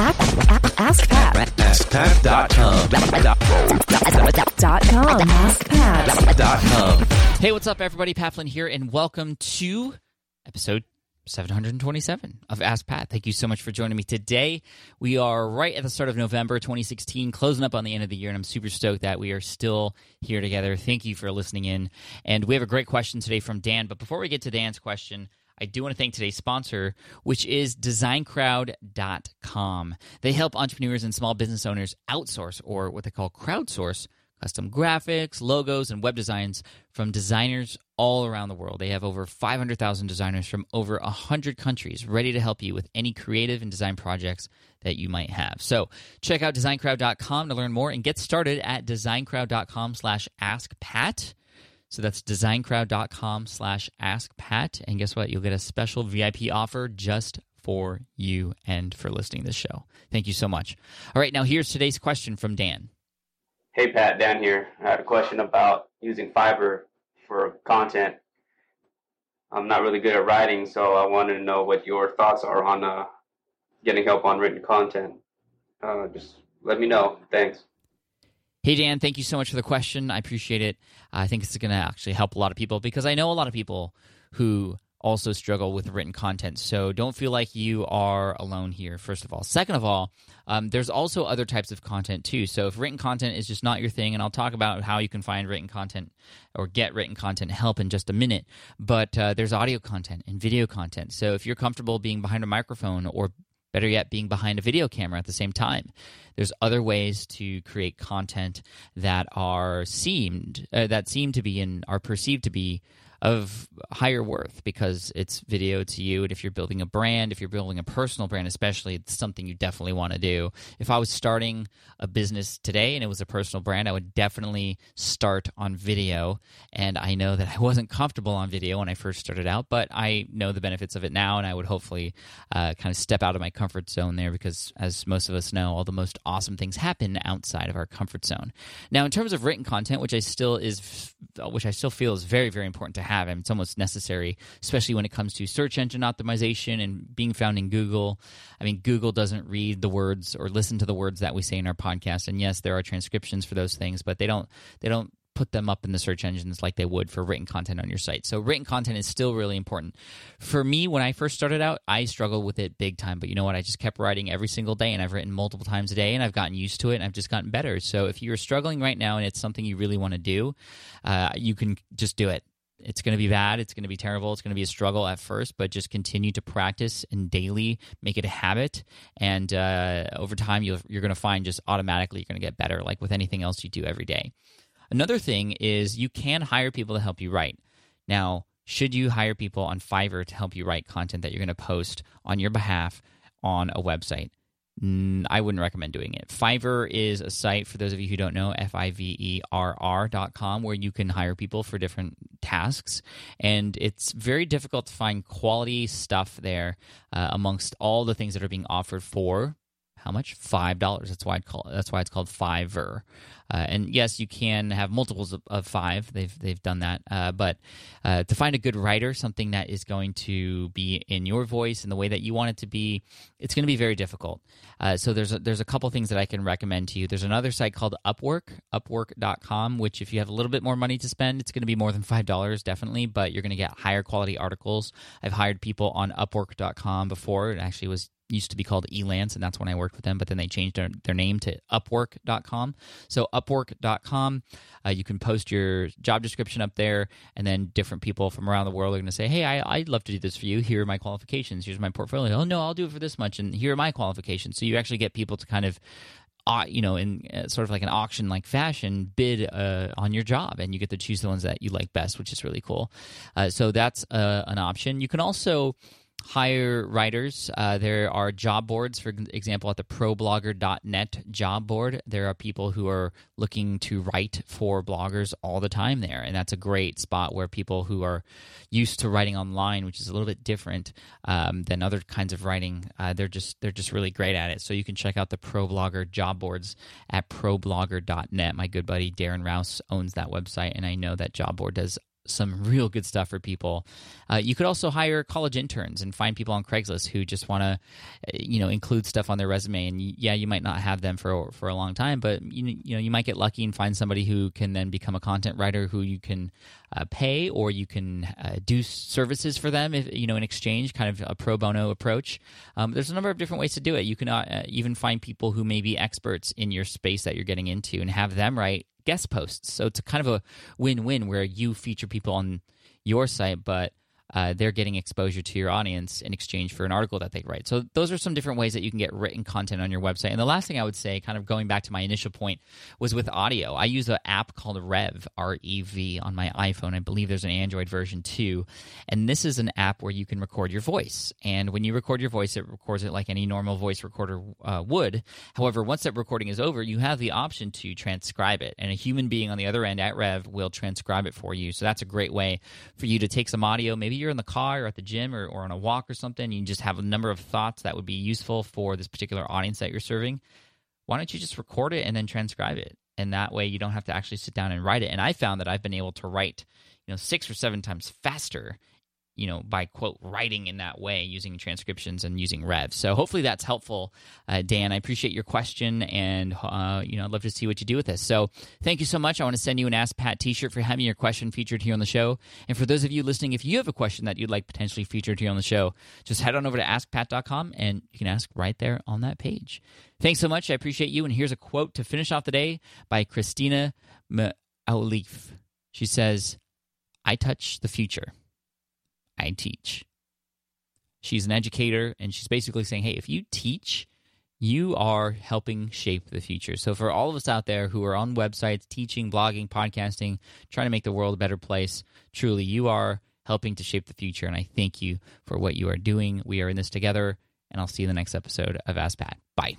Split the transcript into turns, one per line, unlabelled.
Ask ask Pat.
AskPat.com.
Dot com. AskPat.
Hey, what's up, everybody? Pat Flynn here, and welcome to episode 727 of Ask Pat. Thank you so much for joining me today. We are right at the start of November 2016, closing up on the end of the year, and I'm super stoked that we are still here together. Thank you for listening in. And we have a great question today from Dan. But before we get to Dan's question, I do want to thank today's sponsor, which is designcrowd.com. They help entrepreneurs and small business owners outsource or what they call crowdsource custom graphics, logos, and web designs from designers all around the world. They have over 500,000 designers from over 100 countries ready to help you with any creative and design projects that you might have. So check out designcrowd.com to learn more and get started at designcrowd.com slash askpat. So that's designcrowd.com slash askpat. And guess what? You'll get a special VIP offer just for you and for listening to this show. Thank you so much. All right, now here's today's question from Dan.
Hey Pat, Dan here. I had a question about using Fiverr for content. I'm not really good at writing, so I wanted to know what your thoughts are on uh, getting help on written content. Uh, just let me know. Thanks.
Hey, Dan, thank you so much for the question. I appreciate it. I think it's going to actually help a lot of people because I know a lot of people who also struggle with written content. So don't feel like you are alone here, first of all. Second of all, um, there's also other types of content too. So if written content is just not your thing, and I'll talk about how you can find written content or get written content help in just a minute, but uh, there's audio content and video content. So if you're comfortable being behind a microphone or better yet being behind a video camera at the same time. There's other ways to create content that are seemed uh, that seem to be and are perceived to be of higher worth because it's video to you. And if you're building a brand, if you're building a personal brand, especially, it's something you definitely want to do. If I was starting a business today and it was a personal brand, I would definitely start on video. And I know that I wasn't comfortable on video when I first started out, but I know the benefits of it now. And I would hopefully uh, kind of step out of my comfort zone there because, as most of us know, all the most awesome things happen outside of our comfort zone. Now, in terms of written content, which I still is, which I still feel is very, very important to have. Mean, it's almost necessary, especially when it comes to search engine optimization and being found in Google. I mean, Google doesn't read the words or listen to the words that we say in our podcast. And yes, there are transcriptions for those things, but they don't they don't put them up in the search engines like they would for written content on your site. So written content is still really important. For me, when I first started out, I struggled with it big time. But you know what? I just kept writing every single day, and I've written multiple times a day, and I've gotten used to it, and I've just gotten better. So if you're struggling right now and it's something you really want to do, uh, you can just do it it's going to be bad. It's going to be terrible. It's going to be a struggle at first, but just continue to practice and daily make it a habit. And uh, over time, you are going to find just automatically you're going to get better, like with anything else you do every day. Another thing is you can hire people to help you write. Now, should you hire people on Fiverr to help you write content that you're going to post on your behalf on a website? I wouldn't recommend doing it. Fiverr is a site, for those of you who don't know, F I V E R R dot com, where you can hire people for different tasks. And it's very difficult to find quality stuff there uh, amongst all the things that are being offered for how much? Five dollars. That's why I call it, that's why it's called Fiverr. Uh, and yes, you can have multiples of, of five. They've they've done that. Uh, but uh, to find a good writer, something that is going to be in your voice and the way that you want it to be, it's going to be very difficult. Uh, so there's a, there's a couple things that I can recommend to you. There's another site called Upwork, Upwork.com, which if you have a little bit more money to spend, it's going to be more than five dollars definitely, but you're going to get higher quality articles. I've hired people on Upwork.com before. It actually was used to be called Elance, and that's when I worked with them. But then they changed their, their name to Upwork.com. So Upwork.com, uh, you can post your job description up there, and then different people from around the world are going to say, "Hey, I, I'd love to do this for you. Here are my qualifications. Here's my portfolio. Oh no, I'll do it for this much, and here are my qualifications." So you actually get people to kind of uh, you know, in uh, sort of like an auction like fashion, bid uh, on your job, and you get to choose the ones that you like best, which is really cool. Uh, so that's uh, an option. You can also hire writers. Uh, there are job boards, for example, at the problogger.net job board. There are people who are looking to write for bloggers all the time there. And that's a great spot where people who are used to writing online, which is a little bit different um, than other kinds of writing, uh, they're just they're just really great at it. So you can check out the ProBlogger job boards at problogger.net. My good buddy Darren Rowse owns that website, and I know that job board does some real good stuff for people. Uh, you could also hire college interns and find people on Craigslist who just want to, you know, include stuff on their resume. And yeah, you might not have them for for a long time, but you you know you might get lucky and find somebody who can then become a content writer who you can uh, pay or you can uh, do services for them, if, you know, in exchange, kind of a pro bono approach. Um, there's a number of different ways to do it. You can uh, even find people who may be experts in your space that you're getting into and have them write guest posts. So it's kind of a win win where you feature people on your site, but uh, they're getting exposure to your audience in exchange for an article that they write. So those are some different ways that you can get written content on your website. And the last thing I would say, kind of going back to my initial point, was with audio. I use an app called Rev, R E V, on my iPhone. I believe there's an Android version too. And this is an app where you can record your voice. And when you record your voice, it records it like any normal voice recorder uh, would. However, once that recording is over, you have the option to transcribe it. And a human being on the other end at Rev will transcribe it for you. So that's a great way for you to take some audio, maybe you're in the car or at the gym or, or on a walk or something, you just have a number of thoughts that would be useful for this particular audience that you're serving. Why don't you just record it and then transcribe it? And that way you don't have to actually sit down and write it. And I found that I've been able to write, you know, six or seven times faster you know, by quote writing in that way using transcriptions and using Rev. So hopefully that's helpful, uh, Dan. I appreciate your question, and uh, you know, I'd love to see what you do with this. So thank you so much. I want to send you an Ask Pat T-shirt for having your question featured here on the show. And for those of you listening, if you have a question that you'd like potentially featured here on the show, just head on over to AskPat.com and you can ask right there on that page. Thanks so much. I appreciate you. And here's a quote to finish off the day by Christina McAuliffe. She says, "I touch the future." I teach. She's an educator, and she's basically saying, hey, if you teach, you are helping shape the future. So, for all of us out there who are on websites, teaching, blogging, podcasting, trying to make the world a better place, truly, you are helping to shape the future. And I thank you for what you are doing. We are in this together, and I'll see you in the next episode of Ask Pat. Bye.